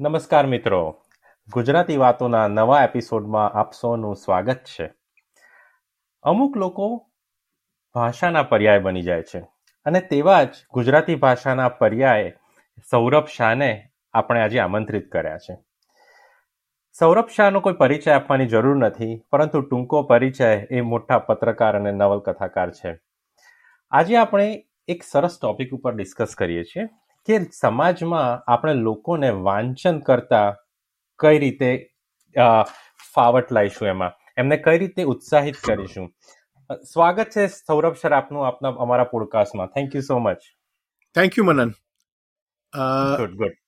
નમસ્કાર મિત્રો. ગુજરાતી વાતોના નવા એપિસોડમાં આપ સૌનું સ્વાગત છે. અમુક લોકો ભાષાના પર્યાય બની જાય છે અને તેવા જ ગુજરાતી ભાષાના પર્યાય સૌરભ શાહને આપણે આજે આમંત્રિત કર્યા છે. સૌરભ શાહનો કોઈ પરિચય આપવાની જરૂર નથી, પરંતુ ટૂંકો પરિચય એ મોટા પત્રકાર અને નવલકથાકાર છે. આજે આપણે એક સરસ ટોપિક ઉપર ડિસ્કસ કરીએ છીએ. કે સમાજમાં આપણે લોકોને વાંચન કરતા કઈ રીતે ફાવટ લાવીશું એમાં? એમને કઈ રીતે ઉત્સાહિત કરીશું? સ્વાગત છે સૌરભ સર આપનું આપના અમારા પોડકાસ્ટમાં thank you so much thank you Manan good good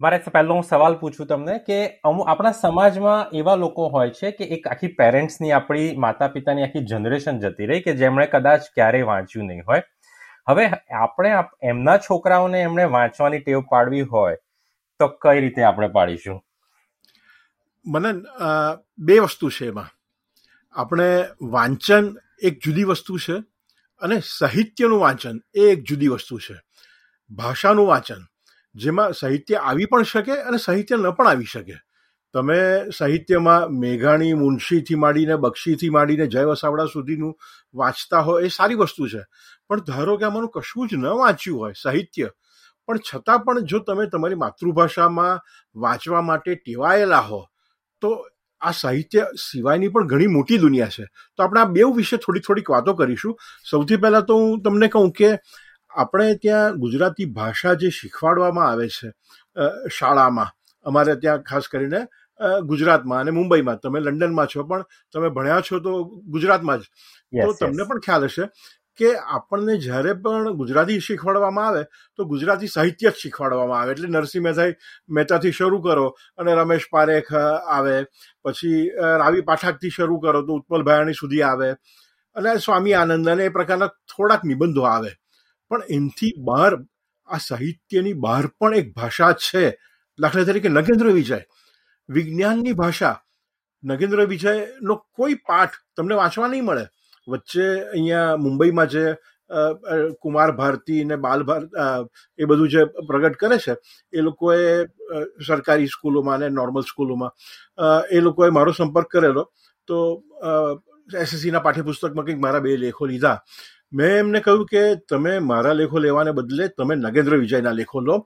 મારે પહેલો હું સવાલ પૂછું તમને કે અમુક આપણા સમાજમાં એવા લોકો હોય છે કે એક આખી પેરેન્ટ્સની આપણી માતા પિતાની આખી જનરેશન જતી રહી કે જેમણે કદાચ ક્યારેય વાંચ્યું નહીં હોય? હવે આપણે એમના છોકરાઓને એમણે વાંચવાની ટેવ પાડવી હોય, તો કઈ રીતે આપણે પાડીશું? મને બે વસ્તુ છે એમાં. આપણે વાંચન એક જુદી વસ્તુ છે અને સાહિત્યનું વાંચન એ એક જુદી વસ્તુ છે. ભાષાનું વાંચન, જેમાં સાહિત્ય આવી પણ શકે અને સાહિત્ય ન પણ આવી શકે. તમે સાહિત્યમાં મેઘાણી, મુનશીથી માંડીને બક્ષીથી માંડીને જય વસાવડા સુધીનું વાંચતા હો એ સારી વસ્તુ છે. પણ ધારો કે આમાંનું કશું જ ન વાંચ્યું હોય, સાહિત્ય, પણ છતાં પણ જો તમે તમારી માતૃભાષામાં વાંચવા માટે ટેવાયેલા હો, તો આ સાહિત્ય સિવાયની પણ ઘણી મોટી દુનિયા છે. તો આપણે આ બેઉ વિશે થોડી થોડીક વાતો કરીશું. સૌથી પહેલાં તો હું તમને કહું કે આપણે ત્યાં ગુજરાતી ભાષા જે શીખવાડવામાં આવે છે શાળામાં, અમારે ત્યાં ખાસ કરીને ગુજરાતમાં અને મુંબઈમાં. તમે લંડનમાં છો પણ તમે ભણ્યા છો તો ગુજરાતમાં જ. તો તમને પણ ખ્યાલ હશે કે આપણને જ્યારે પણ ગુજરાતી શીખવાડવામાં આવે તો ગુજરાતી સાહિત્ય જ શીખવાડવામાં આવે. એટલે નરસિંહ મહેતા મહેતાથી શરૂ કરો અને રમેશ પારેખ આવે. પછી રાવી પાઠકથી શરૂ કરો તો ઉત્પલ ભયાણી સુધી આવે. અને સ્વામી આનંદ અને એ પ્રકારના થોડાક નિબંધો આવે. પણ એનથી બહાર આ સાહિત્યની બહાર પણ એક ભાષા છે દાખલા તરીકે નગેન્દ્ર વિજય. વિજ્ઞાનની ભાષા. નગેન્દ્ર વિજયનો કોઈ પાઠ તમને વાંચવા નહીં મળે. વચ્ચે અહીંયા મુંબઈમાં જે કુમાર ભારતી ને બાલ એ બધું જે પ્રગટ કરે છે, એ લોકોએ સરકારી સ્કૂલોમાં ને નોર્મલ સ્કૂલોમાં એ લોકોએ મારો સંપર્ક કરેલો. તો એસએસસીના પાઠ્યપુસ્તકમાં કંઈક મારા બે લેખો લીધા. મેં એમને કહ્યું કે તમે મારા લેખો લેવાને બદલે તમે નગેન્દ્ર વિજયના લેખો લો.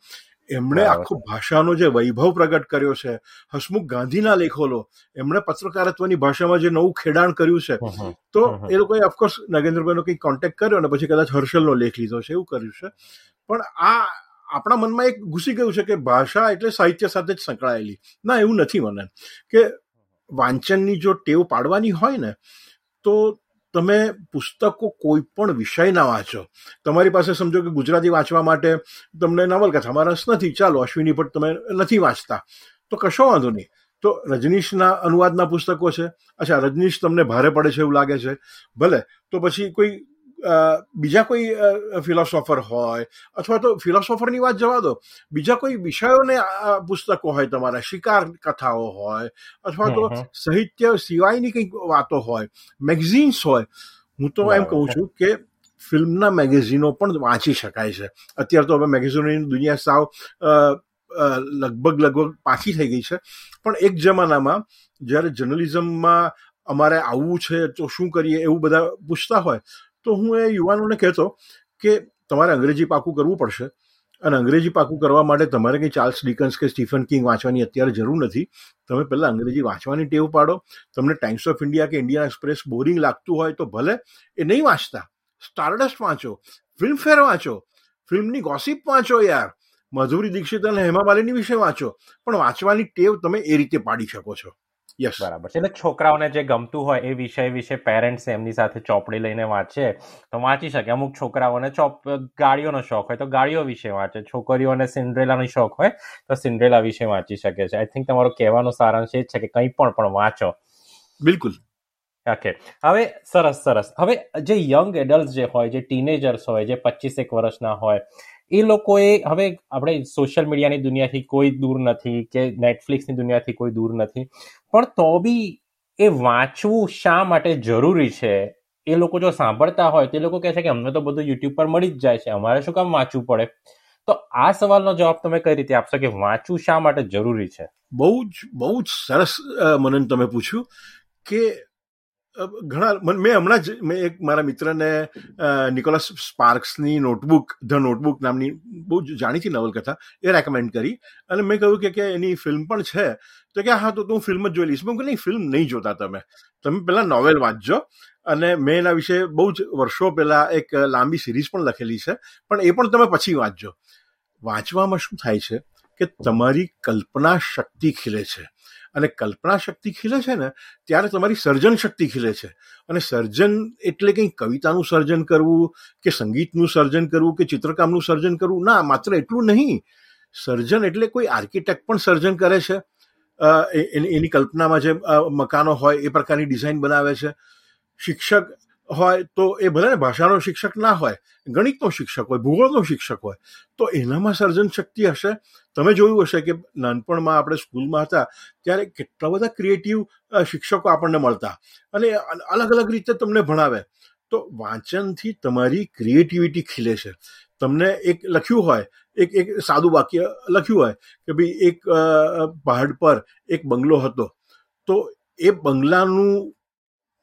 એમણે આખો ભાષાનો જે વૈભવ પ્રગટ કર્યો છે હસમુખ ગાંધીના લેખો લો એમણે પત્રકારત્વની ભાષામાં જે નવું ખેડાણ કર્યું છે તો એ લોકોએ ઓફકોર્સ નગેન્દ્રભાઈનો કંઈક કોન્ટેક્ટ કર્યો અને પછી કદાચ હર્ષલનો લેખ લીધો છે એવું કર્યું છે. પણ આ આપણા મનમાં એક ઘૂસી ગયું છે કે ભાષા એટલે સાહિત્ય સાથે જ સંકળાયેલી. ના એવું નથી મને. કે વાંચનની જો ટેવ પાડવાની હોય ને તો તમે પુસ્તકો કોઈ પણ વિષયના વાંચો. તમારી પાસે સમજો કે ગુજરાતી વાંચવા માટે તમને નવલકથામાં રસ નથી. ચાલો, અશ્વિની ભટ્ટ તમે નથી વાંચતા. તો કશો વાંધો નહીં. તો રજનીશના અનુવાદના પુસ્તકો છે. અચ્છા, રજનીશ તમને ભારે પડે છે એવું લાગે છે. ભલે, તો પછી કોઈ બીજા કોઈ ફિલોસોફર હોય અથવા તો ફિલોસોફરની વાત જવા દો બીજા કોઈ વિષયોને પુસ્તકો હોય તમારા શિકાર કથાઓ હોય અથવા તો સાહિત્ય સિવાયની કંઈક વાતો હોય મેગઝીન્સ હોય હું તો એમ કહું છું કે ફિલ્મના મેગેઝિનો પણ વાંચી શકાય છે. અત્યારે તો હવે મેગેઝિનોની દુનિયા સાવ લગભગ લગભગ પાછી થઈ ગઈ છે. પણ એક જમાનામાં જ્યારે જર્નલિઝમમાં અમારે આવવું છે તો શું કરીએ એવું બધા પૂછતા હોય તો હું એ યુવાનોને કહેતો કે તમારે અંગ્રેજી પાકું કરવું પડશે. અને અંગ્રેજી પાકું કરવા માટે તમારે કંઈ ચાર્લ્સ ડિકન્સ કે સ્ટીફન કિંગ વાંચવાની અત્યારે જરૂર નથી. તમે પહેલાં અંગ્રેજી વાંચવાની ટેવ પાડો. તમને ટાઈમ્સ ઓફ ઇન્ડિયા કે ઇન્ડિયન એક્સપ્રેસ બોરિંગ લાગતું હોય તો ભલે. એ નહીં વાંચતા. સ્ટારડસ્ટ વાંચો. ફિલ્મફેર વાંચો. ફિલ્મની ગોસિપ વાંચો યાર. મધુરી દીક્ષિત અને હેમા માલિની વિશે વાંચો. પણ વાંચવાની ટેવ તમે એ રીતે પાડી શકો છો. યસ બરાબર. છે એટલે છોકરાઓને જે ગમતું હોય એ વિષય વિશે પેરેન્ટ્સ એમની સાથે ચોપડી લઈને વાંચે તો વાંચી શકે. અમુક છોકરાઓને ચોપ ગાડીઓનો શોખ હોય તો ગાડીઓ વિશે વાંચે. છોકરીઓને સિન્ડ્રેલાનો શોખ હોય તો સિન્ડ્રેલા વિશે વાંચી શકે છે. આઈ થિંક તમારો કહેવાનો સારાંશ એ જ છે કે કંઈ પણ પણ વાંચો. બિલકુલ. ઓકે હવે સરસ સરસ. હવે જે યંગ એડલ્ટ જે હોય જે ટીનેજર્સ હોય જે પચીસેક વર્ષના હોય એ લોકોએ હવે આપણે સોશિયલ મીડિયાની દુનિયાથી કોઈ દૂર નથી કે નેટફ્લિક્સની દુનિયાથી કોઈ દૂર નથી. પણ તો બી એ વાંચવું શા માટે જરૂરી છે? એ લોકો જો સાંભળતા હોય તે લોકો કહે છે કે અમને તો બધું યુટ્યુબ પર મળી જ જાય છે. અમારે શું કામ વાંચવું પડે? તો આ સવાલનો જવાબ તમે કઈ રીતે આપશો કે વાંચવું શા માટે જરૂરી છે? બહુ જ બહુ જ સરસ મનન તમે પૂછ્યું કે ઘણા મેં હમણાં જ, મેં એક મારા મિત્રને નિકોલસ સ્પાર્ક્સની નોટબુક, ધ નોટબુક નામની બહુ જાણીતી નવલકથા, એ રેકમેન્ડ કરી. અને મેં કહ્યું કે એની ફિલ્મ પણ છે. તો કે, હા, તો હું ફિલ્મ જ જોઈ લઈશ. મેં નહીં ફિલ્મ નહીં જોતા તમે. તમે પહેલાં નોવેલ વાંચજો. અને મેં એના વિશે બહુ જ વર્ષો પહેલાં એક લાંબી સિરીઝ પણ લખેલી છે. પણ એ પણ તમે પછી વાંચજો. વાંચવામાં શું થાય છે? કે તમારી કલ્પના શક્તિ ખીલે છે. અને કલ્પના શક્તિ ખીલે છે ને, ત્યારે તમારી સર્જન શક્તિ ખીલે છે. અને સર્જન એટલે કંઈ કવિતાનું સર્જન કરવું કે સંગીતનું સર્જન કરવું કે ચિત્રકામનું સર્જન કરવું? ના, માત્ર એટલું નહીં. સર્જન એટલે કોઈ આર્કિટેક્ટ પણ સર્જન કરે છે. એની કલ્પનામાં જે મકાનો હોય એ પ્રકારની ડિઝાઇન બનાવે છે. શિક્ષક હોય તો એ ભલે ભાષાનો શિક્ષક ના હોય, ગણિતનો શિક્ષક હોય, ભૂગોળનો શિક્ષક હોય, તો એનામાં સર્જન શક્તિ હશે. તમે જોયું હશે કે નાનપણમાં આપણે સ્કૂલમાં હતા, ત્યારે કેટલા બધા ક્રિએટિવ શિક્ષકો આપણને મળતા અને અલગ અલગ રીતે તમને ભણાવે. તો વાંચનથી તમારી ક્રિએટિવિટી ખીલે છે. તમને એક લખ્યું હોય, એક એક સાદું વાક્ય લખ્યું હોય કે ભાઈ એક પહાડ પર એક બંગલો હતો, તો એ બંગલાનું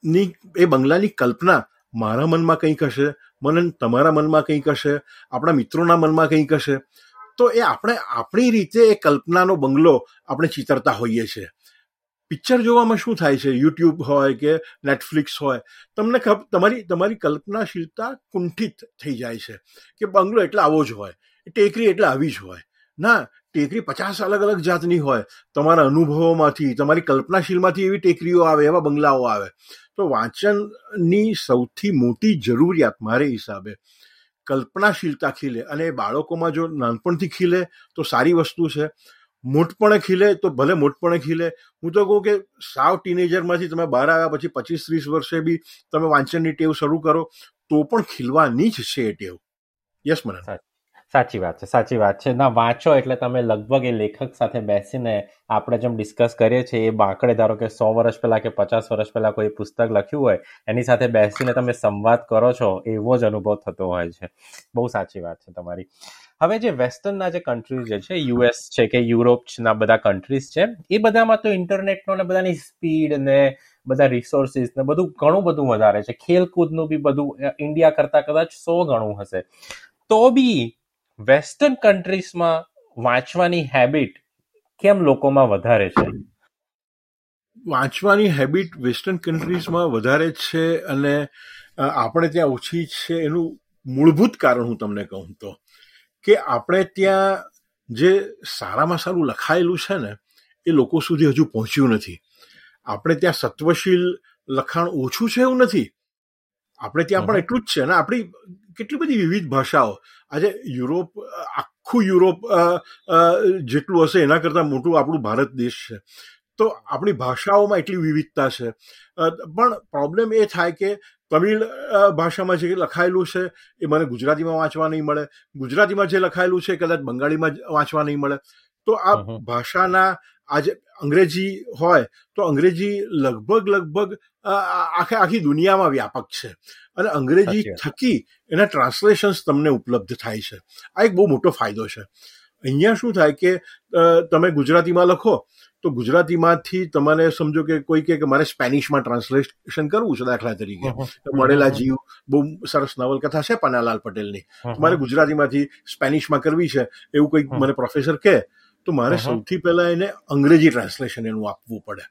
ની એ બંગલાની કલ્પના મારા મનમાં કંઈક હશે, મને તમારા મનમાં કંઈક હશે, આપણા મિત્રોના મનમાં કંઈક હશે. તો એ આપણે આપણી રીતે એ કલ્પનાનો બંગલો આપણે ચિતરતા હોઈએ છીએ. પિક્ચર જોવામાં શું થાય છે? યુટ્યુબ હોય કે નેટફ્લિક્સ હોય, તમને તમારી તમારી કલ્પનાશીલતા કુંઠિત થઈ જાય છે કે બંગલો એટલે આવો જ હોય, ટેકરી એટલે આવી જ હોય. ના, ટેકરી પચાસ અલગ અલગ જાતની હોય. તમારા અનુભવોમાંથી, તમારી કલ્પનાશીલમાંથી એવી ટેકરીઓ આવે, એવા બંગલાઓ આવે. તો વાંચનની સૌથી મોટી જરૂરિયાત મારે હિસાબે કલ્પનાશીલતા ખીલે અને બાળકોમાં જો નાનપણથી ખીલે તો સારી વસ્તુ છે. મોટપણે ખીલે તો ભલે મોટપણે ખીલે. હું તો કહું કે સાવ ટીનેજરમાંથી તમે બહાર આવ્યા પછી પચીસ ત્રીસ વર્ષે બી તમે વાંચનની ટેવ શરૂ કરો તો પણ ખીલવાની જ છે એ ટેવ. યસ મને સાચી વાત છે, સાચી વાત છે. ના, વાંચો એટલે તમે લગભગ એ લેખક સાથે બેસીને આપણે જેમ ડિસ્કસ કરીએ છીએ, એ બાંકડે ધારો કે સો વર્ષ પહેલા કે પચાસ વર્ષ પહેલા કોઈ પુસ્તક લખ્યું હોય, એની સાથે બેસીને તમે સંવાદ કરો છો, એવો જ અનુભવ થતો હોય છે. બહુ સાચી વાત છે તમારી. હવે જે વેસ્ટર્નના જે કન્ટ્રીઝ જે છે યુએસ છે કે યુરોપના બધા કન્ટ્રીઝ છે, એ બધામાં તો ઇન્ટરનેટનો ને બધાની સ્પીડ ને, બધા રિસોર્સિસ ને બધું ઘણું બધું વધારે છે. ખેલકૂદનું બી બધું ઇન્ડિયા કરતાં કદાચ સો ગણું હશે. તો બી વેસ્ટર્ન કન્ટ્રીઝમાં વાંચવાની હેબિટ કેમ લોકોમાં વધારે છે? વાંચવાની હેબિટ વેસ્ટર્ન કન્ટ્રીઝમાં વધારે છે અને આપણે ત્યાં ઓછી છે એનું મૂળભૂત કારણ હું તમને કહું તો કે આપણે ત્યાં જે સારામાં સારું લખાયેલું છે ને એ લોકો સુધી હજુ પહોંચ્યું નથી. આપણે ત્યાં સત્વશીલ લખાણ ઓછું છે એવું નથી. આપણે ત્યાં પણ એટલું જ છે અને આપણી કેટલી બધી વિવિધ ભાષાઓ. આજે યુરોપ આખું યુરોપ જેટલું હશે એના કરતાં મોટું આપણું ભારત દેશ છે. તો આપણી ભાષાઓમાં એટલી વિવિધતા છે. પણ પ્રોબ્લેમ એ થાય કે તમિળ ભાષામાં જે લખાયેલું છે એ મને ગુજરાતીમાં વાંચવા નહીં મળે. ગુજરાતીમાં જે લખાયેલું છે કદાચ બંગાળીમાં વાંચવા નહીં મળે. તો આ ભાષાના આજે અંગ્રેજી હોય તો અંગ્રેજી લગભગ લગભગ આખે આખી દુનિયામાં વ્યાપક છે. અને અંગ્રેજી થકી એના ટ્રાન્સલેશન્સ તમને ઉપલબ્ધ થાય છે. આ એક બહુ મોટો ફાયદો છે. અહીંયા શું થાય કે તમે ગુજરાતીમાં લખો તો ગુજરાતીમાંથી તમારે સમજો કે કોઈ કે મારે સ્પેનિશમાં ટ્રાન્સલેશન કરવું છે દાખલા તરીકે. મળેલા જીવ બહુ સરસ નવલકથા છે પન્નાલાલ પટેલની. મારે ગુજરાતીમાંથી સ્પેનિશમાં કરવી છે એવું કંઈક મને પ્રોફેસર કહે તો મારે સૌથી પહેલા એને અંગ્રેજી ટ્રાન્સલેશન એનું આપવું પડે.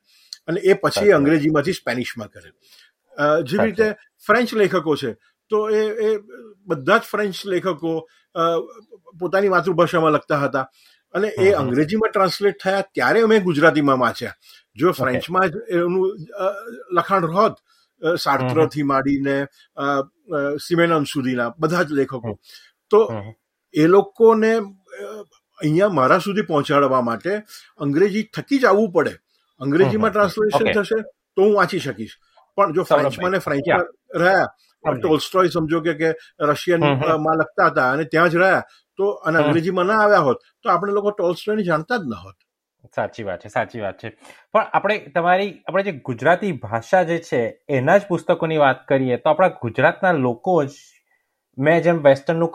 અને એ પછી અંગ્રેજીમાંથી સ્પેનિશમાં કરે. જેવી રીતે ફ્રેન્ચ લેખકો છે તો એ એ બધા જ ફ્રેન્ચ લેખકો પોતાની માતૃભાષામાં લખતા હતા. અને એ અંગ્રેજીમાં ટ્રાન્સલેટ થયા ત્યારે અમે ગુજરાતીમાં વાંચ્યા. જો ફ્રેન્ચમાં જ એનું લખાણ હોત સાર્ત્રથી માંડીને સિમેનન સુધીના બધા જ લેખકો. તો એ લોકોને અહીંયા મારા સુધી પહોંચાડવા માટે અંગ્રેજી થકી જ આવવું પડે. અંગ્રેજીમાં ટ્રાન્સલેશન થશે તો હું વાંચી શકીશ. પણ જો ફ્રેન્ચમાં ને ફ્રેન્ચમાં રહ્યા ટોલ્સ્ટોય સમજો કે રશિયનમાં લખતા હતા અને ત્યાં જ રહ્યા તો અને અંગ્રેજીમાં ના આવ્યા હોત તો આપણે લોકો ટોલ્સ્ટોયને જાણતા જ ન હોત. સાચી વાત છે સાચી વાત છે. પણ આપણે તમારી આપણે જે ગુજરાતી ભાષા જે છે એના જ પુસ્તકોની વાત કરીએ તો આપણા ગુજરાતના લોકો જ મેં જેમ વેસ્ટર્નનું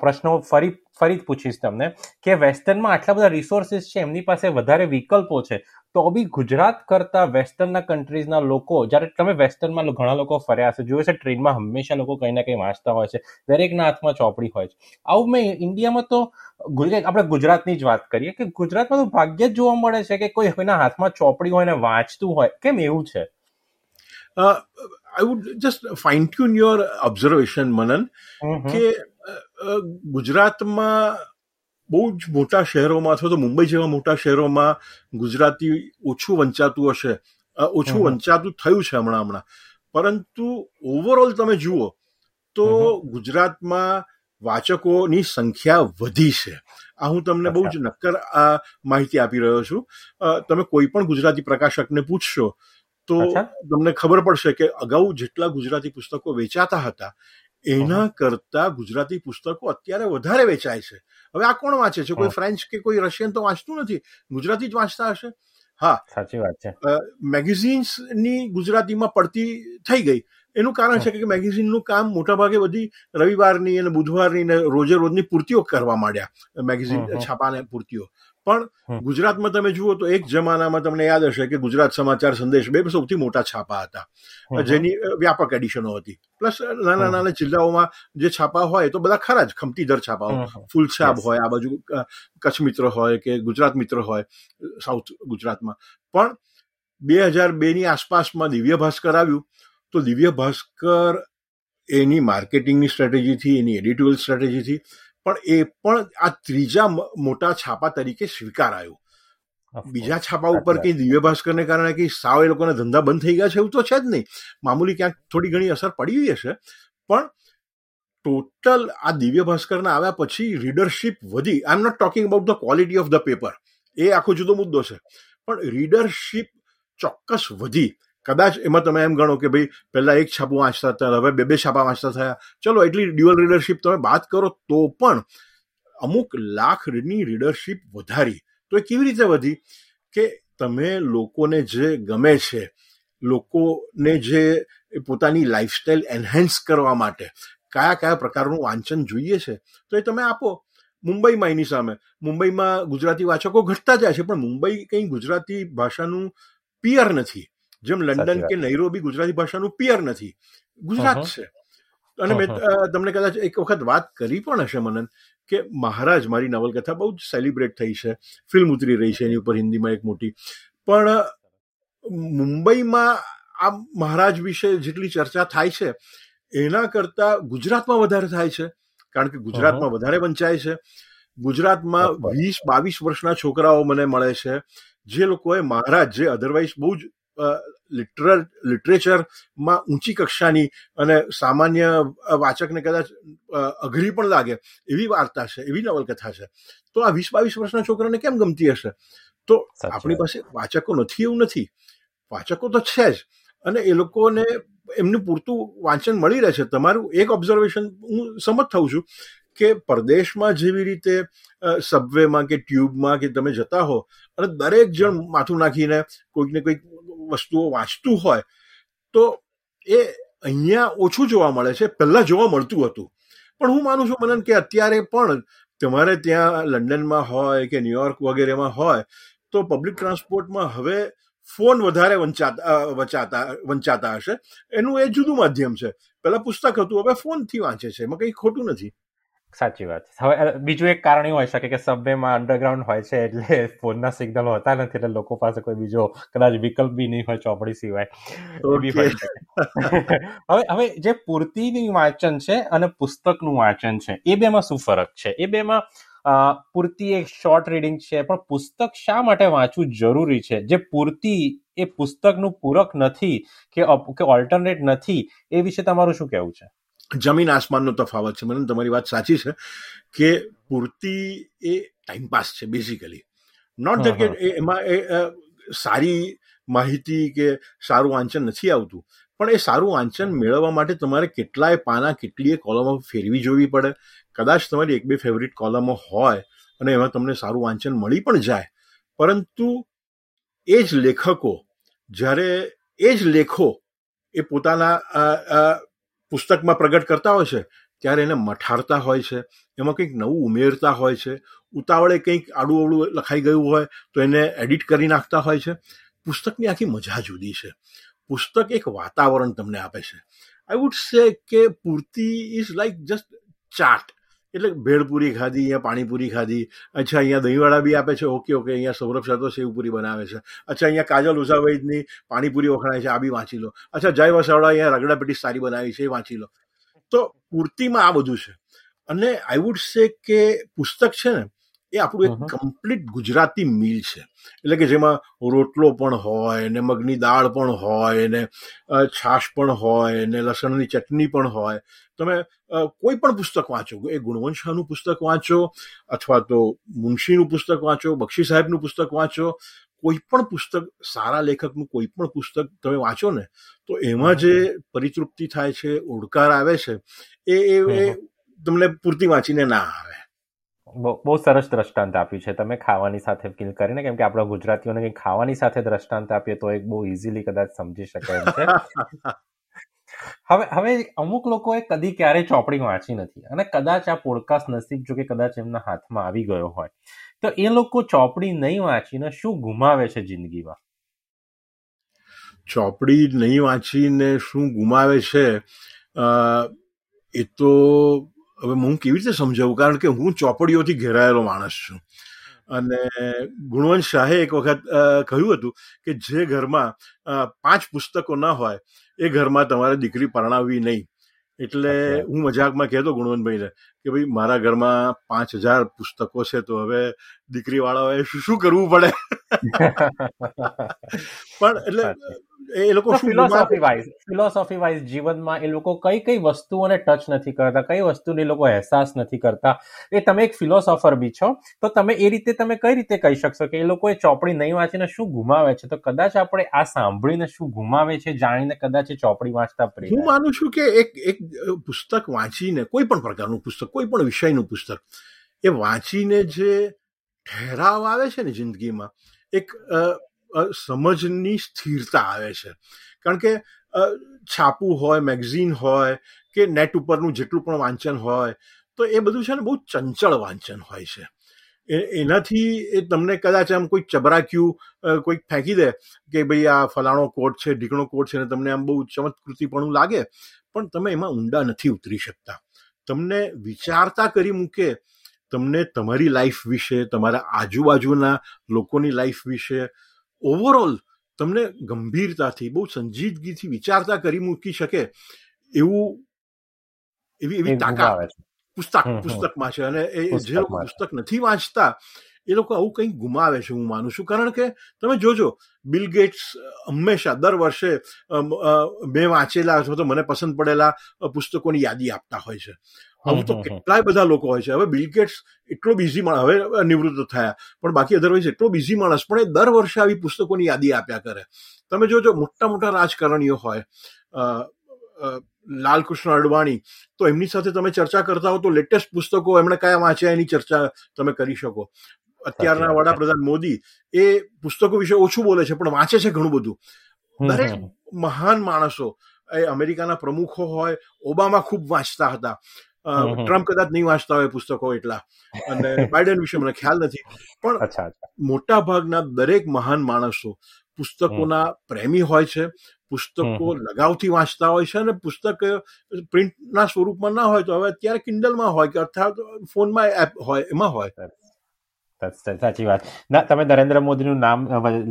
પ્રશ્નો ફરી ફરી જ પૂછીશ તમને કે વેસ્ટર્નમાં આટલા બધા રિસોર્સિસ છે, એમની પાસે વધારે વિકલ્પો છે, તો બી ગુજરાત કરતા વેસ્ટર્નના કન્ટ્રીઝના લોકો, જ્યારે તમે વેસ્ટર્નમાં ઘણા લોકો ફર્યા હશે જોયું છે ટ્રેનમાં હંમેશા લોકો કંઈ ના કંઈ વાંચતા હોય છે દરેકના હાથમાં ચોપડી હોય છે. આવું મેં ઇન્ડિયામાં તો આપણે ગુજરાતની જ વાત કરીએ કે ગુજરાતમાં તો ભાગ્ય જ જોવા મળે છે કે કોઈ કોઈના હાથમાં ચોપડી હોય ને વાંચતું હોય, કેમ એવું છે? I would just fine tune your observation Manan કે ગુજરાતમાં બહુ જ મોટા શહેરોમાં અથવા તો મુંબઈ જેવા મોટા શહેરોમાં ગુજરાતી ઓછું વંચાતું હશે. ઓછું વંચાતું થયું છે હમણાં હમણાં. પરંતુ ઓવરઓલ તમે જુઓ તો ગુજરાતમાં વાચકોની સંખ્યા વધી છે. આ હું તમને બહુ જ નક્કર આ માહિતી આપી રહ્યો છું. તમે કોઈ પણ ગુજરાતી પ્રકાશકને પૂછશો તો તમને ખબર પડશે કે અગાઉ જેટલા ગુજરાતી પુસ્તકો વેચાતા હતા એના કરતા ગુજરાતી પુસ્તકો અત્યારે વધારે વેચાય છે. હવે આ કોણ વાંચે છે? કોઈ ફ્રેન્ચ કે કોઈ રશિયન તો વાંચતું નથી. ગુજરાતી જ વાંચતા હશે? હા. સાચી વાત છે. મેગેઝિન્સની ગુજરાતીમાં પડતી થઈ ગઈ. એનું કારણ છે કે મેગેઝિનનું કામ મોટાભાગે બધી રવિવારની અને બુધવારની ને રોજે રોજની પૂર્તિઓ કરવા માંડ્યા. મેગેઝિન છાપાને પૂર્તિઓ. પણ ગુજરાતમાં તમે જુઓ તો એક જમાનામાં તમને યાદ હશે કે ગુજરાત સમાચાર સંદેશ બે સૌથી મોટા છાપા હતા. જેની વ્યાપક એડિશનો હતી. પ્લસ નાના નાના જિલ્લાઓમાં જે છાપા હોય તો બધા ખરા જ ખમતીદર છાપાઓ. ફૂલછાપ હોય આ બાજુ કચ્છ મિત્ર હોય કે ગુજરાત મિત્ર હોય સાઉથ ગુજરાતમાં. પણ બે હજાર બેની આસપાસમાં દિવ્ય ભાસ્કર આવ્યું તો દિવ્ય ભાસ્કર એની માર્કેટિંગની સ્ટ્રેટેજીથી એની એડિટોરિયલ સ્ટ્રેટેજીથી પણ એ પણ આ ત્રીજા મોટા છાપા તરીકે સ્વીકારાયો બીજા છાપા ઉપર કઈ દિવ્ય ભાસ્કરને કારણે કઈ સાવ એ લોકોના ધંધા બંધ થઈ ગયા છે એવું તો છે જ નહીં. મામૂલી ક્યાંક થોડી ઘણી અસર પડી હશે પણ ટોટલ આ દિવ્ય ભાસ્કરના આવ્યા પછી રીડરશીપ વધી. I am not talking about the quality of the paper એ આખો જુદો મુદ્દો છે. પણ રીડરશીપ ચોક્કસ વધી. કદાચ એમાં તમે એમ ગણો કે ભાઈ પહેલા એક છાપું વાંચતા હતા, હવે બે બે છાપા વાંચતા થયા. ચલો, એટલી ડ્યુઅલ રીડરશીપ તમે વાત કરો તો પણ અમુક લાખની રીડરશીપ વધારી. તો એ કેવી રીતે વધી? કે તમે લોકોને જે ગમે છે, લોકોને જે પોતાની લાઈફસ્ટાઈલ એન્હેન્સ કરવા માટે કયા કયા પ્રકારનું વાંચન જોઈએ છે, તો એ તમે આપો. મુંબઈમાં એની સામે. મુંબઈમાં ગુજરાતી વાચકો ઘટતા જાય છે, પણ મુંબઈ કંઈ ગુજરાતી ભાષાનું પિયર નથી. જેમ લંડન કે નૈરોબી ગુજરાતી ભાષાનું પિયર નથી. ગુજરાત છે. અને મેં તમને કદાચ એક વખત વાત કરી પણ હશે મનન કે મહારાજ મારી નવલકથા બહુ જ સેલિબ્રેટ થઈ છે. ફિલ્મ ઉતરી રહી છે એની ઉપર હિન્દીમાં એક મોટી. પણ મુંબઈમાં આ મહારાજ વિશે જેટલી ચર્ચા થાય છે એના કરતા ગુજરાતમાં વધારે થાય છે. કારણ કે ગુજરાતમાં વધારે વંચાય છે. ગુજરાતમાં વીસ બાવીસ વર્ષના છોકરાઓ મને મળે છે. જે લોકોએ મહારાજ જે અધરવાઇઝ બહુ જ લિટરલ લિટરેચરમાં ઊંચી કક્ષાની અને સામાન્ય વાચકને કદાચ અઘરી પણ લાગે એવી વાર્તા છે એવી નવલકથા છે. તો આ વીસ બાવીસ વર્ષના છોકરાને કેમ ગમતી હશે? તો આપણી પાસે વાચકો નથી એવું નથી. વાચકો તો છે જ. અને એ લોકોને એમનું પૂરતું વાંચન મળી રહે છે. તમારું એક ઓબ્ઝર્વેશન હું સમજ થઉં છું કે પરદેશમાં જેવી રીતે સબવેમાં કે ટ્યુબમાં કે તમે જતા હો અને દરેક જણ માથું નાખીને કોઈક ને કોઈક વસ્તુઓ વાંચતું હોય, તો એ અહીંયા ઓછું જોવા મળે છે. પહેલાં જોવા મળતું હતું. પણ હું માનું છું, મનન, કે અત્યારે પણ તમારે ત્યાં લંડનમાં હોય કે ન્યુયોર્ક વગેરેમાં હોય, તો પબ્લિક ટ્રાન્સપોર્ટમાં હવે ફોન વધારે વંચાતા વંચાતા વંચાતા હશે. એનું એ જુદું માધ્યમ છે. પહેલાં પુસ્તક હતું, હવે ફોનથી વાંચે છે. એમાં કંઈ ખોટું નથી. સાચી વાત. હવે બીજું એક કારણ એવું હોઈ શકે કે સબવેમાં અંડરગ્રાઉન્ડ હોય છે એટલે ફોનના સિગ્નલ હોતા નથી એટલે લોકો પાસે કોઈ બીજો કદાચ વિકલ્પ બી નહીં હોય ચોપડી સિવાય. હવે હવે જે પૂર્તિની વાંચન છે અને પુસ્તકનું વાંચન છે એ બેમાં શું ફરક છે? એ બેમાં પૂર્તિ એક શોર્ટ રીડિંગ છે પણ પુસ્તક શા માટે વાંચવું જરૂરી છે? જે પૂર્તિ એ પુસ્તકનું પૂરક નથી કે ઓલ્ટરનેટ નથી એ વિશે તમારું શું કહેવું છે? જમીન આસમાનનો તફાવત છે. મને તમારી વાત સાચી છે કે પૂર્તિ એ ટાઈમપાસ છે બેઝિકલી નોટ ધેટ કે એમાં એ સારી માહિતી કે સારું વાંચન નથી આવતું. પણ એ સારું વાંચન મેળવવા માટે તમારે કેટલાય પાના કેટલીય કોલમો ફેરવી જોવી પડે. કદાચ તમારી એક બે ફેવરિટ કોલમો હોય અને એમાં તમને સારું વાંચન મળી પણ જાય. પરંતુ એ જ લેખકો જ્યારે એ જ લેખો એ પોતાના પુસ્તકમાં પ્રગટ કરતા હોય છે, ત્યારે એને મઠારતા હોય છે, એમાં કંઈક નવું ઉમેરતા હોય છે, ઉતાવળે કંઈક આડું અવળું લખાઈ ગયું હોય, તો એને એડિટ કરી નાખતા હોય છે. પુસ્તકની આખી મજા જુદી છે. પુસ્તક એક વાતાવરણ તમને આપે છે. આઈ વુડ સે કે પૂર્તિ ઇઝ લાઈક જસ્ટ ચાટ એટલે ભેળપુરી ખાધી, અહીંયા પાણીપુરી ખાધી. અચ્છા, અહીંયા દહીંવાળા બી આપે છે. ઓકે ઓકે અહીંયા સૌરભ શાહ તો સેવપુરી બનાવે છે. અચ્છા, અહીંયા કાજલ ઉષાવૈદની પાણીપુરી વખણાય છે. આ બી વાંચી લો. અચ્છા, જય વસાવડા અહીંયા રગડા પેટી સારી બનાવી છે, એ વાંચી લો. તો પૂર્તિમાં આ બધું છે. અને આઈ વુડ સે કે પુસ્તક છે ને એ આપણું એક કમ્પ્લીટ ગુજરાતી મીલ છે. એટલે કે જેમાં રોટલો પણ હોય ને મગની દાળ પણ હોય ને છાશ પણ હોય ને લસણની ચટણી પણ હોય. તમે કોઈ પણ પુસ્તક વાંચો એ ગુણવંશાનું પુસ્તક વાંચો અથવા તો મુનશીનું પુસ્તક વાંચો બક્ષી સાહેબનું પુસ્તક વાંચો કોઈ પણ પુસ્તક સારા લેખકનું કોઈ પણ પુસ્તક તમે વાંચો ને તો એમાં જે પરિતૃપ્તિ થાય છે ઓડકાર આવે છે એ એ તમને પૂરતી વાંચીને ના આવે. બહુ સરસ દ્રષ્ટાંત આપ્યું છે. તમે ખાવાની સાથે કિલ કરીને, કેમ કે આપણા ગુજરાતીઓને કંઈ ખાવાની સાથે દ્રષ્ટાંત આપીએ તો એક બહુ ઇઝીલી કદાચ સમજી એમ છે. હવે હવે અમુક લોકોએ કદી ક્યારેય ચોપડી વાંચી નથી અને કદાચ આ પોડકાસ્ટ નસીબ જો કે કદાચ એમના હાથમાં આવી ગયો હોય. તો એ લોકો ચોપડી નહીં વાંચીને શું ગુમાવે છે જિંદગીમાં? ચોપડી નહીં વાંચીને શું ગુમાવે છે? એ તો હવે હું કેવી રીતે સમજાવું? કારણ કે હું ચોપડીઓથી ઘેરાયેલો માણસ છું. અને ગુણવંત શાહે એક વખત કહ્યું હતું કે જે ઘરમાં પાંચ પુસ્તકો ના હોય એ ઘરમાં તમારે દીકરી પરણાવવી નહીં. એટલે હું મજાકમાં કહેતો ગુણવંતભાઈને કે ભાઈ મારા ઘરમાં પાંચ હજાર પુસ્તકો છે તો હવે દીકરી વાળાઓએ શું શું કરવું પડે? પણ એટલે એ લોકો ફિલોસોફી વાઇઝ ફિલોસોફી વાઇઝ જીવનમાં એ લોકો કઈ કઈ વસ્તુઓને ટચ નથી કરતા કઈ વસ્તુને લોકો અહેસાસ નથી કરતા. એ તમે એક ફિલોસોફર બી છો તો તમે એ રીતે તમે કઈ રીતે કહી શકશો કે એ લોકો એ ચોપડી નહીં વાંચીને શું ગુમાવે છે? તો કદાચ આપણે આ સાંભળીને શું ગુમાવે છે જાણીને કદાચ એ ચોપડી વાંચતા હું માનું છું કે એક એક પુસ્તક વાંચીને કોઈ પણ પ્રકારનું પુસ્તક કોઈ પણ વિષયનું પુસ્તક એ વાંચીને જે ઠેરાવ આવે છે ને જિંદગીમાં એક સમજની સ્થિરતા આવે છે. કારણ કે છાપું હોય, મેગઝીન હોય કે નેટ ઉપરનું જેટલું પણ વાંચન હોય, તો એ બધું છે ને બહુ ચંચળ વાંચન હોય છે. એનાથી એ તમને કદાચ આમ કોઈ ચબરાક્યું કોઈક ફેંકી દે કે ભાઈ આ ફલાણો કોટ છે, ઢીકણો કોટ છે ને તમને આમ બહુ ચમત્કૃતિપણું લાગે, પણ તમે એમાં ઊંડા નથી ઉતરી શકતા. તમને વિચારતા કરી મૂકે, તમને તમારી લાઈફ વિશે, તમારા આજુબાજુના લોકોની લાઈફ વિશે ઓવરઓલ તમને ગંભીરતાથી બહુ સંજીદગીથી વિચારતા કરી મૂકી શકે એવું એવી એવી તાકાત પુસ્તક પુસ્તકમાં છે. અને એ જે લોકો પુસ્તક નથી વાંચતા એ લોકો આવું કંઈક ગુમાવે છે હું માનું છું. કારણ કે તમે જોજો બિલ ગેટ્સ હંમેશા દર વર્ષે મેં વાંચેલા અથવા તો મને પસંદ પડેલા પુસ્તકોની યાદી આપતા હોય છે. આવું તો કેટલાય બધા લોકો હોય છે. હવે બિલ ગેટ્સ એટલો બિઝી માણસ હવે નિવૃત્ત થયા. પણ બાકી અધરવાઇઝ એટલો બિઝી માણસ પણ એ દર વર્ષે આવી પુસ્તકોની યાદી આપ્યા કરે. તમે જોજો મોટા મોટા રાજકારણીઓ હોય લાલકૃષ્ણ અડવાણી તો એમની સાથે તમે ચર્ચા કરતા હો તો લેટેસ્ટ પુસ્તકો એમણે કયા વાંચ્યા એની ચર્ચા તમે કરી શકો. અત્યારના વડાપ્રધાન મોદી એ પુસ્તકો વિશે ઓછું બોલે છે પણ વાંચે છે ઘણું બધું. દરેક મહાન માણસો એ અમેરિકાના પ્રમુખો હોય ઓબામા ખૂબ વાંચતા હતા. ટ્રમ્પ કદાચ નહીં વાંચતા હોય પુસ્તકો એટલા. અને બાઇડન વિશે મને ખ્યાલ નથી. પણ મોટા ભાગના દરેક મહાન માણસો પુસ્તકોના પ્રેમી હોય છે પુસ્તકો લગાવથી વાંચતા હોય છે અને પુસ્તક પ્રિન્ટના સ્વરૂપમાં ના હોય તો હવે અત્યારે કિન્ડલમાં હોય કે અર્થાત ફોનમાં એપ હોય એમાં હોય. સાચી વાત. ના તમે નરેન્દ્ર મોદીનું નામ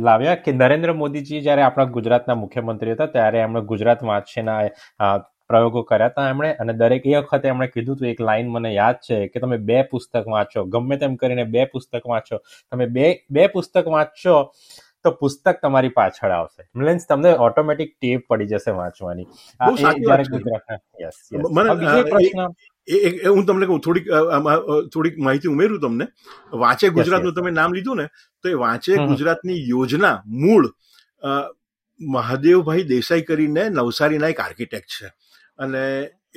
લાવ્યા કે નરેન્દ્ર મોદીજી જ્યારે આપણા ગુજરાતના મુખ્યમંત્રી હતા ત્યારે એમણે ગુજરાત વાંચશેના પ્રયોગો કર્યા હતા એમણે અને દરેક એ વખતે એમણે કીધું હતું એક લાઈન મને યાદ છે કે તમે બે પુસ્તક વાંચો ગમે તેમ કરીને બે પુસ્તક વાંચો. તમે બે બે પુસ્તક વાંચશો તો પુસ્તક તમારી પાછળ આવશે. મીન્સ તમને ઓટોમેટિક ટેપ પડી જશે વાંચવાની. હું તમને કહું થોડીક થોડીક માહિતી ઉમેરું તમને. વાંચે ગુજરાતનું તમે નામ લીધું ને તો એ વાંચે ગુજરાતની યોજના મૂળ મહાદેવભાઈ દેસાઈ કરીને નવસારીના એક આર્કિટેક્ટ છે. અને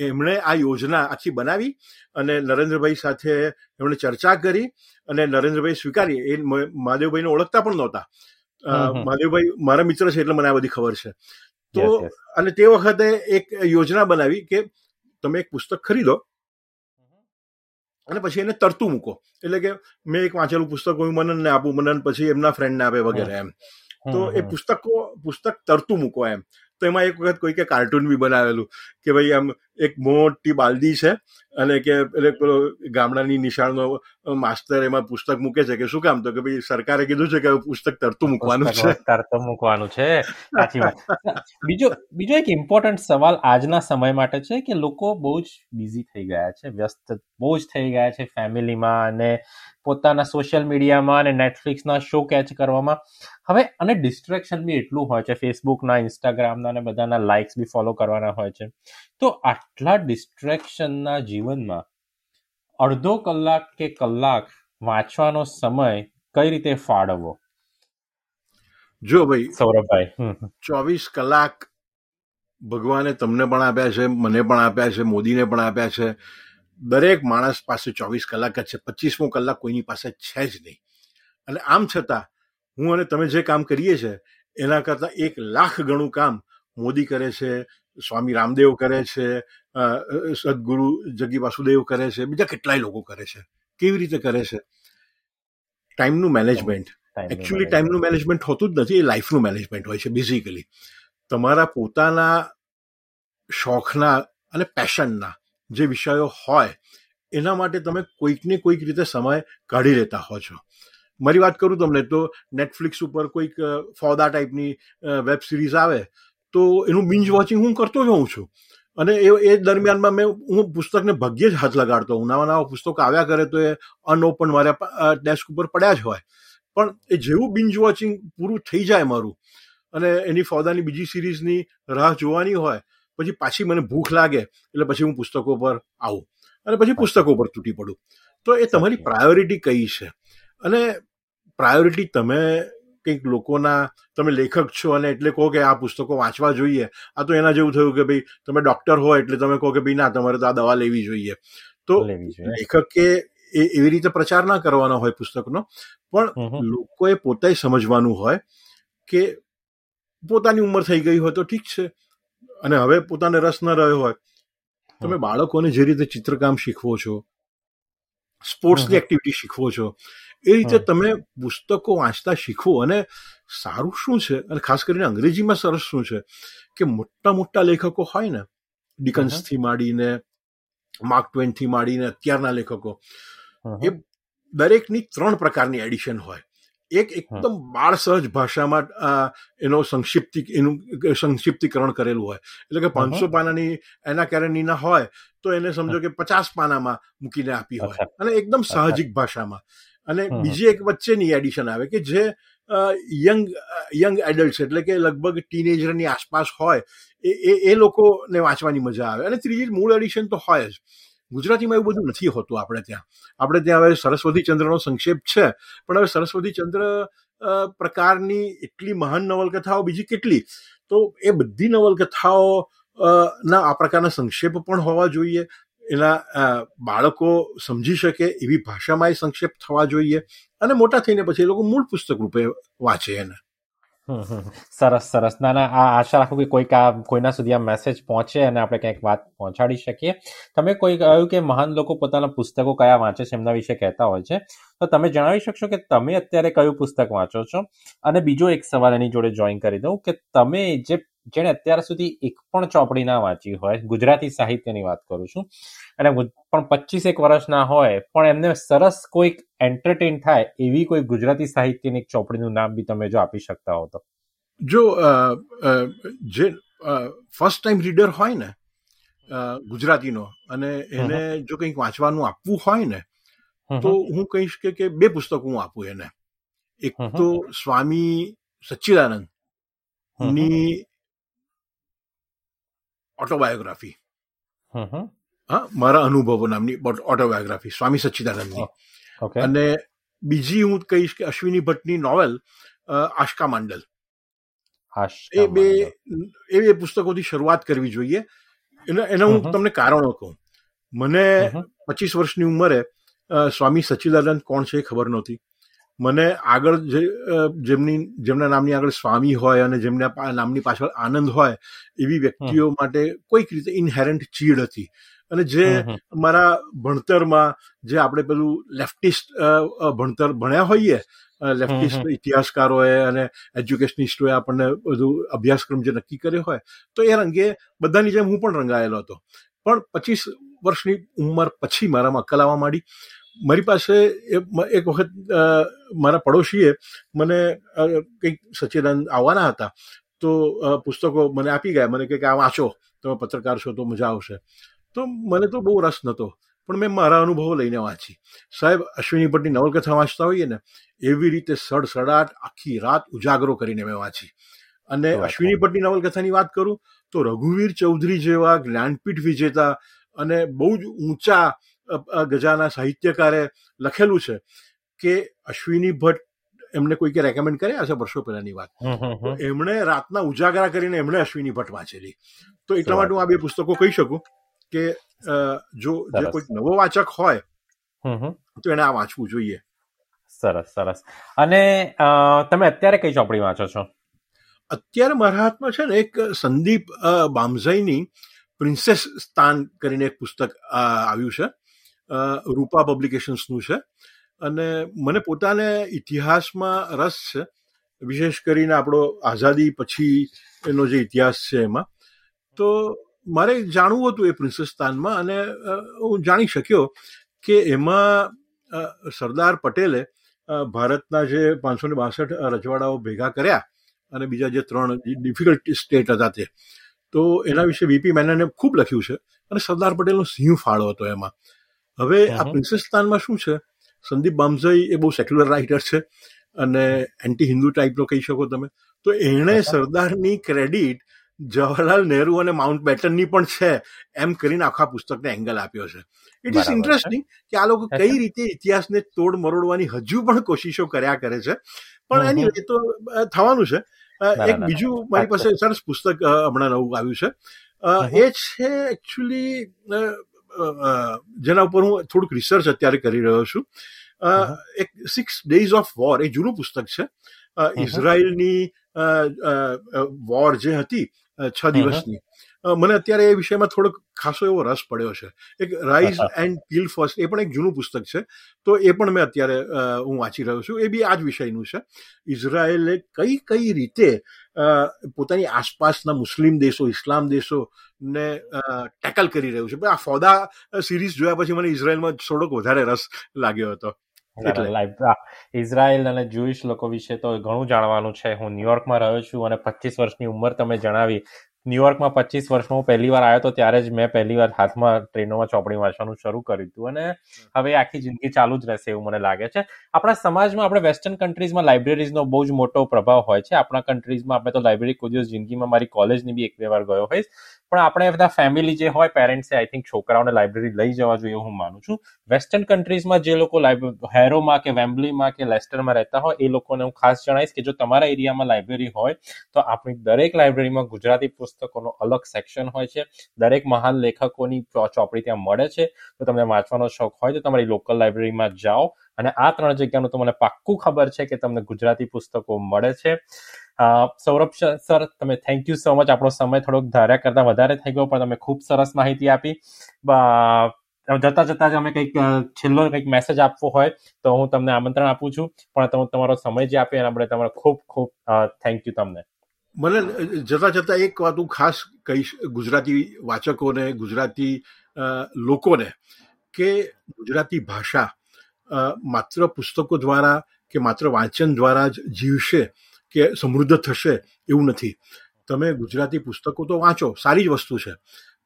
એમણે આ યોજના આખી બનાવી અને નરેન્દ્રભાઈ સાથે એમણે ચર્ચા કરી અને નરેન્દ્રભાઈ સ્વીકારી. એ મહાદેવભાઈને ઓળખતા પણ નહોતા. મહાદેવભાઈ મારા મિત્ર છે એટલે મને આ બધી ખબર છે. તો અને તે વખતે એક યોજના બનાવી કે તમે એક પુસ્તક ખરીદો. અને પછી એને તરતું મૂકો. એટલે કે મેં એક વાંચેલું પુસ્તક હું મનનને આપું મનન પછી એમના ફ્રેન્ડને આપે વગેરે એમ. તો એ પુસ્તકો પુસ્તક તરતું મૂકો એમ. તો એમાં એક વખત કોઈ કે કાર્ટૂન બી બનાવેલું. કે ભાઈ આમ એક મોટી બાલદી છે અને કે એટલે પેલો ગામડાની નિશાળનો માસ્તર એમાં પુસ્તક મૂકે છે કે શું કામ? તો કે ભાઈ સરકારે કીધું છે કે પુસ્તક તરતું મૂકવાનું છે. તરતું મૂકવાનું છે. સાચી વાત. બીજો બીજો એક ઇમ્પોર્ટન્ટ સવાલ આજના સમય માટે છે કે લોકો બહુ જ બિઝી થઈ ગયા છે વ્યસ્ત બહુ જ થઈ ગયા છે ફેમિલીમાં અને પોતાના સોશિયલ મીડિયામાં અને નેટફ્લિક્સના શો કેચ કરવામાં. હવે અને ડિસ્ટ્રેક્શન બી એટલું હોય છે ફેસબુકના ઇન્સ્ટાગ્રામના અને બધાના લાઇક્સ બી ફોલો કરવાના હોય છે. તો આટલા ડિસ્ટ્રેક્શનના જીવનમાં અડધો કલાક કે કલાક વાંચવાનો સમય કઈ રીતે ફાળવવો? જો ભાઈ સૌરભભાઈ ચોવીસ કલાક ભગવાને તમને પણ આપ્યા છે મને પણ આપ્યા છે મોદીને પણ આપ્યા છે. દરેક માણસ પાસે ચોવીસ કલાક જ છે પચીસમો કલાક કોઈની પાસે છે જ નહીં. અને આમ છતાં હું અને તમે જે કામ કરીએ છીએ એના કરતાં એક લાખ ગણું કામ મોદી કરે છે સ્વામી રામદેવ કરે છે સદગુરુ જગી વાસુદેવ કરે છે બીજા કેટલાય લોકો કરે છે કેવી રીતે કરે છે? ટાઈમનું મેનેજમેન્ટ એકચ્યુઅલી ટાઈમનું મેનેજમેન્ટ હોતું જ નથી એ લાઈફનું મેનેજમેન્ટ હોય છે બેઝિકલી તમારા પોતાના શોખના અને પેશનના જે વિષયો હોય એના માટે તમે કોઈકને કોઈક રીતે સમય કાઢી લેતા હો છો. મારી વાત કરું તમને તો નેટફ્લિક્સ ઉપર કોઈક ફોદા ટાઈપની વેબ સિરીઝ આવે તો એનું બિંજ વોચિંગ હું કરતો જ હોઉં છું. અને એ એ દરમિયાનમાં મેં હું પુસ્તકને ભાગ્યે જ હાથ લગાડતો હું નવા નવા પુસ્તકો આવ્યા કરે તો એ અનઓપન મારા ડેસ્ક ઉપર પડ્યા જ હોય. પણ એ જેવું બિંજ વોચિંગ પૂરું થઈ જાય મારું અને એની ફોદાની બીજી સિરીઝની રાહ જોવાની હોય પછી પાછી મને ભૂખ લાગે એટલે પછી હું પુસ્તકો પર આવું. અને પછી પુસ્તકો પર તૂટી પડું. તો એ તમારી પ્રાયોરિટી કઈ છે? અને પ્રાયોરિટી તમે કંઈક લોકોના તમે લેખક છો અને એટલે કહો કે આ પુસ્તકો વાંચવા જોઈએ. આ તો એના જેવું થયું કે ભાઈ તમે ડોક્ટર હો એટલે તમે કહો કે ભાઈ ના તમારે તો આ દવા લેવી જોઈએ. તો લેખકે એ એવી રીતે પ્રચાર ના કરવાનો હોય પુસ્તકનો પણ લોકોએ પોતે સમજવાનું હોય કે પોતાની ઉંમર થઈ ગઈ હોય તો ઠીક છે. અને હવે પોતાને રસ ન રહ્યો હોય. તમે બાળકોને જે રીતે ચિત્રકામ શીખવો છો સ્પોર્ટ્સની એક્ટિવિટી શીખવો છો. એ રીતે તમે પુસ્તકો વાંચતા શીખવો અને સારું શું છે? અને ખાસ કરીને અંગ્રેજીમાં સરસ શું છે કે મોટા મોટા લેખકો હોય ને ડિકન્સથી માંડીને માર્ક ટ્વેનથી માંડીને અત્યારના લેખકો એ દરેકની ત્રણ પ્રકારની એડિશન હોય. એક એકદમ બાળ સહજ ભાષામાં એનો સંક્ષિપ્તિ એનું સંક્ષિપ્તીકરણ કરેલું હોય. એટલે કે પાંચસો પાનાની એના કેરેનીના હોય તો એને સમજો કે પચાસ પાનામાં મૂકીને આપી હોય. અને એકદમ સાહજિક ભાષામાં. અને બીજી એક વચ્ચેની એડિશન આવે કે જે યંગ યંગ એડલ્ટ એટલે કે લગભગ ટીનેજરની આસપાસ હોય એ એ લોકોને વાંચવાની મજા આવે. અને ત્રીજી મૂળ એડિશન તો હોય જ. ગુજરાતીમાં એવું બધું નથી હોતું આપણે ત્યાં. આપણે ત્યાં હવે સરસ્વતી ચંદ્રનો સંક્ષેપ છે પણ હવે સરસ્વતી ચંદ્ર પ્રકારની એટલી મહાન નવલકથાઓ બીજી કેટલી? તો એ બધી નવલકથાઓ ના, આ પ્રકારના સંક્ષેપ પણ હોવા જોઈએ. એના બાળકો સમજી શકે એવી ભાષામાં એ સંક્ષેપ થવા જોઈએ. અને મોટા થઈને પછી એ લોકો મૂળ પુસ્તક રૂપે વાંચે એને. સરસ સરસ. ના ના, આ આશા રાખું કે કોઈક આ, કોઈના સુધી આ મેસેજ પહોંચે અને આપણે કંઈક વાત પહોંચાડી શકીએ. તમે કોઈ કહ્યું કે મહાન લોકો પોતાના પુસ્તકો કયા વાંચે છે એમના વિશે કહેતા હોય છે? તો તમે જણાવી શકશો કે તમે અત્યારે કયું પુસ્તક વાંચો છો? અને બીજો એક સવાલ એની જોડે જોઈન કરી દઉં કે તમે જે જેણે અત્યાર સુધી એક પણ ચોપડી ના વાંચી હોય ગુજરાતી સાહિત્યની વાત કરું છું અને પણ પચીસ એક વર્ષના હોય પણ એમને સરસ કોઈક એન્ટરટેન થાય એવી કોઈ ગુજરાતી સાહિત્યની એક ચોપડીનું નામ બી તમે જો આપી શકતા હો તો. જો જે ફર્સ્ટ ટાઈમ રીડર હોય ને ગુજરાતીનો અને એને જો કંઈક વાંચવાનું આપવું હોય ને તો હું કહીશ કે બે પુસ્તકો હું આપું એને. એક તો સ્વામી સચ્ચિદાનંદની ઓટોબાયોગ્રાફી હા મારા અનુભવો નામની ઓટોબાયોગ્રાફી સ્વામી સચ્ચિદાનંદની. અને બીજી હું કહીશ કે અશ્વિની ભટ્ટની નોવેલ આશકા માંડલ. એ બે એ બે પુસ્તકોથી શરૂઆત કરવી જોઈએ. એના એના હું તમને કારણો કહું. મને પચીસ વર્ષની ઉંમરે સ્વામી સચ્ચિદાનંદ કોણ છે એ ખબર નહોતી. મને આગળ જે જેમની જેમના નામની આગળ સ્વામી હોય અને જેમના નામની પાછળ આનંદ હોય એવી વ્યક્તિઓ માટે કોઈક રીતે ઇનહેરન્ટ ચીડ હતી. અને જે. મારા ભણતરમાં જે આપણે પેલું લેફ્ટિસ્ટ ભણતર ભણ્યા હોઈએ લેફ્ટિસ્ટ ઇતિહાસકારોએ અને એજ્યુકેશનિસ્ટોએ આપણને બધું અભ્યાસક્રમ જે નક્કી કર્યો હોય તો એ રંગે બધાની જેમ હું પણ રંગાયેલો હતો. પણ પચીસ વર્ષની ઉંમર પછી મારામાં અક્કલ આવવા માંડી. મારી પાસે એક વખત મારા પડોશીએ મને કંઈક સચ્ચિદાનંદ આવવાના હતા તો પુસ્તકો મને આપી ગયા. મને કે આ વાંચો. તમે પત્રકાર છો તો મજા આવશે. તો મને તો બહુ રસ નહોતો પણ મેં મારા અનુભવો લઈને વાંચી. સાહેબ અશ્વિની ભટ્ટની નવલકથા વાંચતા હોઈએ ને એવી રીતે સડસડાટ આખી રાત ઉજાગરો કરીને મેં વાંચી. અને? અશ્વિની ભટ્ટની નવલકથાની વાત કરું તો રઘુવીર ચૌધરી જેવા જ્ઞાનપીઠ વિજેતા અને બહુ જ ઊંચા ગજાના સાહિત્યકારે લખેલું છે કે અશ્વિની ભટ્ટ એમને કોઈકે રેકમેન્ડ કર્યા હશે વર્ષો પહેલાની વાત. એમણે રાતના ઉજાગરા કરીને એમણે અશ્વિની ભટ્ટ વાંચેલી. તો એટલા માટે હું આ બે પુસ્તકો કહી શકું કે જો જે કોઈ નવો વાચક હોય. તો એને આ વાંચવું જોઈએ. સરસ સરસ. અને તમે અત્યારે કઈ ચોપડી વાંચો છો? અત્યારે મારા હાથમાં છે ને એક સંદીપ બામઝાઈની પ્રિન્સેસ સ્થાન કરીને એક પુસ્તક આવ્યું છે. રૂપા પબ્લિકેશન્સનું છે. અને મને પોતાને ઇતિહાસમાં રસ છે. વિશેષ કરીને આપણો આઝાદી પછી એનો જે ઇતિહાસ છે એમાં. તો મારે જાણવું હતું એ પ્રિન્સેસ્તાનમાં અને હું જાણી શક્યો કે એમાં સરદાર પટેલે ભારતના જે પાંચસો ને બાસઠ રજવાડાઓ ભેગા કર્યા અને બીજા જે ત્રણ ડિફિકલ્ટ સ્ટેટ હતા તે. તો એના વિશે વીપી મેનને ખૂબ લખ્યું છે અને સરદાર પટેલનો સિંહ ફાળો હતો એમાં. હવે આ પ્રિન્સિસ્તાનમાં શું છે? સંદીપ બામઝઈ એ બહુ સેક્યુલર રાઇટર છે અને એન્ટી હિન્દુ ટાઈપનો કહી શકો તમે. તો એણે સરદારની ક્રેડિટ જવાહરલાલ નહેરુ અને માઉન્ટ બેટનની પણ છે એમ કરીને આખા પુસ્તકને એંગલ આપ્યો છે. It is. ઇન્ટરેસ્ટિંગ કે આ લોકો કઈ રીતે ઇતિહાસને તોડ મરોડવાની હજુ પણ કોશિશો કર્યા કરે છે. પણ એની એ તો થવાનું છે. એક બીજું મારી પાસે સરસ પુસ્તક હમણાં નવું આવ્યું છે. એ છે એકચ્યુઅલી જેના ઉપર હું થોડુંક રિસર્ચ અત્યારે કરી રહ્યો છું. એક સિક્સ ડેઝ ઓફ વોર એ જૂનું પુસ્તક છે. ઇઝરાયલની વોર જે હતી છ દિવસની. મને અત્યારે એ વિષયમાં થોડોક ખાસો એવો રસ પડ્યો છે. એક રાઇઝ એન્ડ કિલ ફર્સ્ટ એ પણ એક જૂનું પુસ્તક છે. તો એ પણ મેં અત્યારે હું વાંચી રહ્યો છું. એ બી આ જ વિષયનું છે. ઇઝરાયેલે કઈ કઈ રીતે પોતાની આસપાસના મુસ્લિમ દેશો ઇસ્લામ દેશો ને ટેકલ કરી રહ્યું છે? આ ફોદા સિરીઝ જોયા પછી મને ઇઝરાયલમાં થોડોક વધારે રસ લાગ્યો હતો. ઇઝરાયલ અને જુઈશ લોકો વિશે તો ઘણું જાણવાનું છે. હું ન્યુયોર્કમાં રહ્યો છું અને પચીસ વર્ષની ઉંમર તમે જણાવી. ન્યુયોર્કમાં પચીસ વર્ષમાં હું પહેલી વાર આવ્યો તો ત્યારે જ મેં પહેલી વાર હાથમાં ટ્રેનોમાં ચોપડી વાંચવાનું શરૂ કર્યું હતું. અને હવે આખી જિંદગી ચાલુ જ રહેશે એવું મને લાગે છે. આપણા સમાજમાં આપણે વેસ્ટર્ન કન્ટ્રીઝમાં લાઇબ્રેરીઝનો બહુ જ મોટો પ્રભાવ હોય છે. આપણા કન્ટ્રીઝમાં આપણે તો લાઇબ્રેરી કોઈ દિવસ જિંદગીમાં મારી કોલેજની બી એક બે વાર ગયો હોઈશ. પણ આપણે બધા ફેમિલી જે હોય પેરેન્ટ્સે આઈ થિંક છોકરાઓને લાઇબ્રેરી લઈ જવા જોઈએ હું માનું છું. વેસ્ટર્ન કન્ટ્રીઝમાં જે લોકો હેરોમાં કે વેમ્બલીમાં કે લેસ્ટરમાં રહેતા હોય, એ લોકોને હું ખાસ જણાવીશ કે જો તમારા એરિયામાં લાઇબ્રેરી હોય, તો આપણી દરેક લાઇબ્રેરીમાં ગુજરાતી પુસ્તકોનો અલગ સેક્શન હોય છે. દરેક મહાન લેખકોની ચોપડી ત્યાં મળે છે. તો તમને વાંચવાનો શોખ હોય તો તમારી લોકલ લાઇબ્રેરીમાં જાઓ. અને આ ત્રણ જગ્યાનું તો મને પાક્કું ખબર છે કે તમને ગુજરાતી પુસ્તકો મળે છે. સૌરભ સર, તમે થેન્ક યુ સો મચ આપણો સમય થોડોક ધાર્યા કરતા વધારે થઈ ગયો, પણ તમે ખૂબ સરસ માહિતી આપી. જતા જતા જ અમે કંઈક છેલ્લો કંઈક મેસેજ આપવો હોય, તો હું તમને આમંત્રણ આપું છું. પણ તમે, તમારો સમય જે આપ્યો એના માટે તમારો ખૂબ ખૂબ થેન્ક યુ તમને. મને, જતા જતા એક વાત હું ખાસ કહીશ ગુજરાતી વાચકોને, ગુજરાતી લોકોને, કે ગુજરાતી ભાષા માત્ર પુસ્તકો દ્વારા કે માત્ર વાંચન દ્વારા જ જીવશે કે સમૃદ્ધ થશે એવું નથી. તમે ગુજરાતી પુસ્તકો તો વાંચો, સારી જ વસ્તુ છે.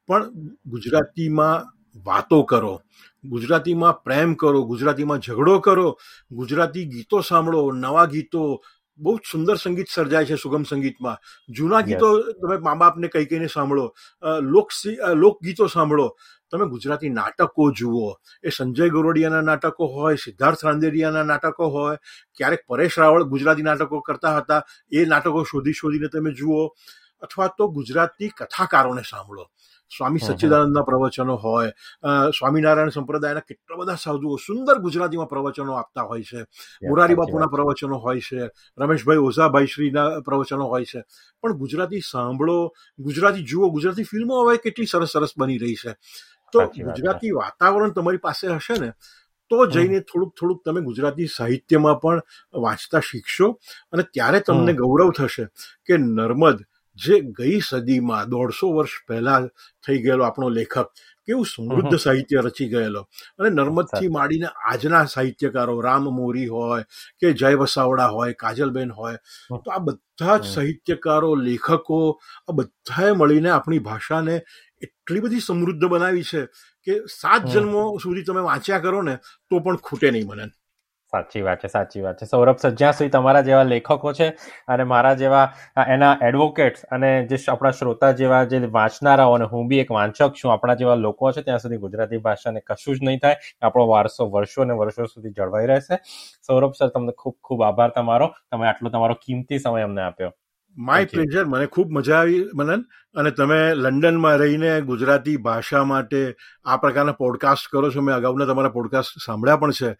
પણ ગુજરાતીમાં વાતો કરો, ગુજરાતીમાં પ્રેમ કરો, ગુજરાતીમાં ઝઘડો કરો, ગુજરાતી ગીતો સાંભળો, નવા ગીતો બહુ જ સુંદર સંગીત સર્જાય છે સુગમ સંગીતમાં. જૂના ગીતો તમે મા બાપને કહી કહીને સાંભળો લોક લોકગીતો સાંભળો. તમે ગુજરાતી નાટકો જુઓ એ સંજય ગોરડિયાના નાટકો હોય સિદ્ધાર્થ રાંદેરિયાના નાટકો હોય ક્યારેક પરેશ રાવળ ગુજરાતી નાટકો કરતા હતા એ નાટકો શોધી શોધીને તમે જુઓ અથવા તો ગુજરાતી કથાકારોને સાંભળો. સ્વામી. સચ્ચિદાનંદના પ્રવચનો હોય સ્વામિનારાયણ સંપ્રદાયના કેટલા બધા સાધુઓ સુંદર ગુજરાતીમાં પ્રવચનો આપતા હોય છે. મુરારી બાપુના પ્રવચનો હોય છે રમેશભાઈ ઓઝાભાઈ શ્રીના પ્રવચનો હોય છે. પણ ગુજરાતી સાંભળો ગુજરાતી જુઓ ગુજરાતી ફિલ્મો હવે કેટલી સરસ સરસ બની રહી છે. તો. ગુજરાતી વાતાવરણ તમારી પાસે હશે ને તો જઈને થોડુંક થોડુંક તમે ગુજરાતી સાહિત્યમાં પણ વાંચતા શીખશો અને ત્યારે તમને ગૌરવ થશે કે નર્મદ જે ગઈ સદીમાં દોઢસો વર્ષ પહેલા થઈ ગયેલો આપણો લેખક કેવું સમૃદ્ધ સાહિત્ય રચી ગયેલો. અને નર્મદથી માંડીને આજના સાહિત્યકારો રામ મોરી હોય કે જય વસાવડા હોય કાજલબેન હોય તો આ બધા જ સાહિત્યકારો લેખકો આ બધાએ મળીને આપણી ભાષાને એટલી બધી સમૃદ્ધ બનાવી છે કે સાત જન્મો સુધી તમે વાંચ્યા કરો ને તો પણ ખૂટે નહીં મને. સાચી વાત છે, સાચી વાત છે. સૌરભ સર જ્યાં સુધી તમારા જેવા લેખકો છે અને મારા જેવા એના એડવોકેટ્સ અને જે આપણા શ્રોતા જેવા જે વાંચનારાઓ અને હું બી એક વાંચક છું, આપણા જેવા લોકો છે, ત્યાં સુધી ગુજરાતી ભાષાને કશું જ નહીં થાય. આપણો વારસો વર્ષો અને વર્ષો સુધી જળવાઈ રહેશે. સૌરભ સર, તમને ખૂબ ખૂબ આભાર તમારો. તમે આટલો તમારો કિંમતી સમય અમને આપ્યો. માય પ્લેઝર મને ખૂબ મજા આવી મનન. અને તમે લંડનમાં રહીને ગુજરાતી ભાષા માટે આ પ્રકારના પોડકાસ્ટ કરો છો મેં અગાઉના તમારા પોડકાસ્ટ સાંભળ્યા પણ છે.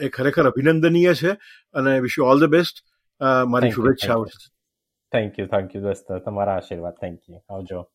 એ ખરેખર અભિનંદનીય છે અને wish you all the best મારી શુભેચ્છાઓ થેન્ક યુ થેન્ક યુ દોસ્ત તમારા આશીર્વાદ. થેન્ક યુ આવજો.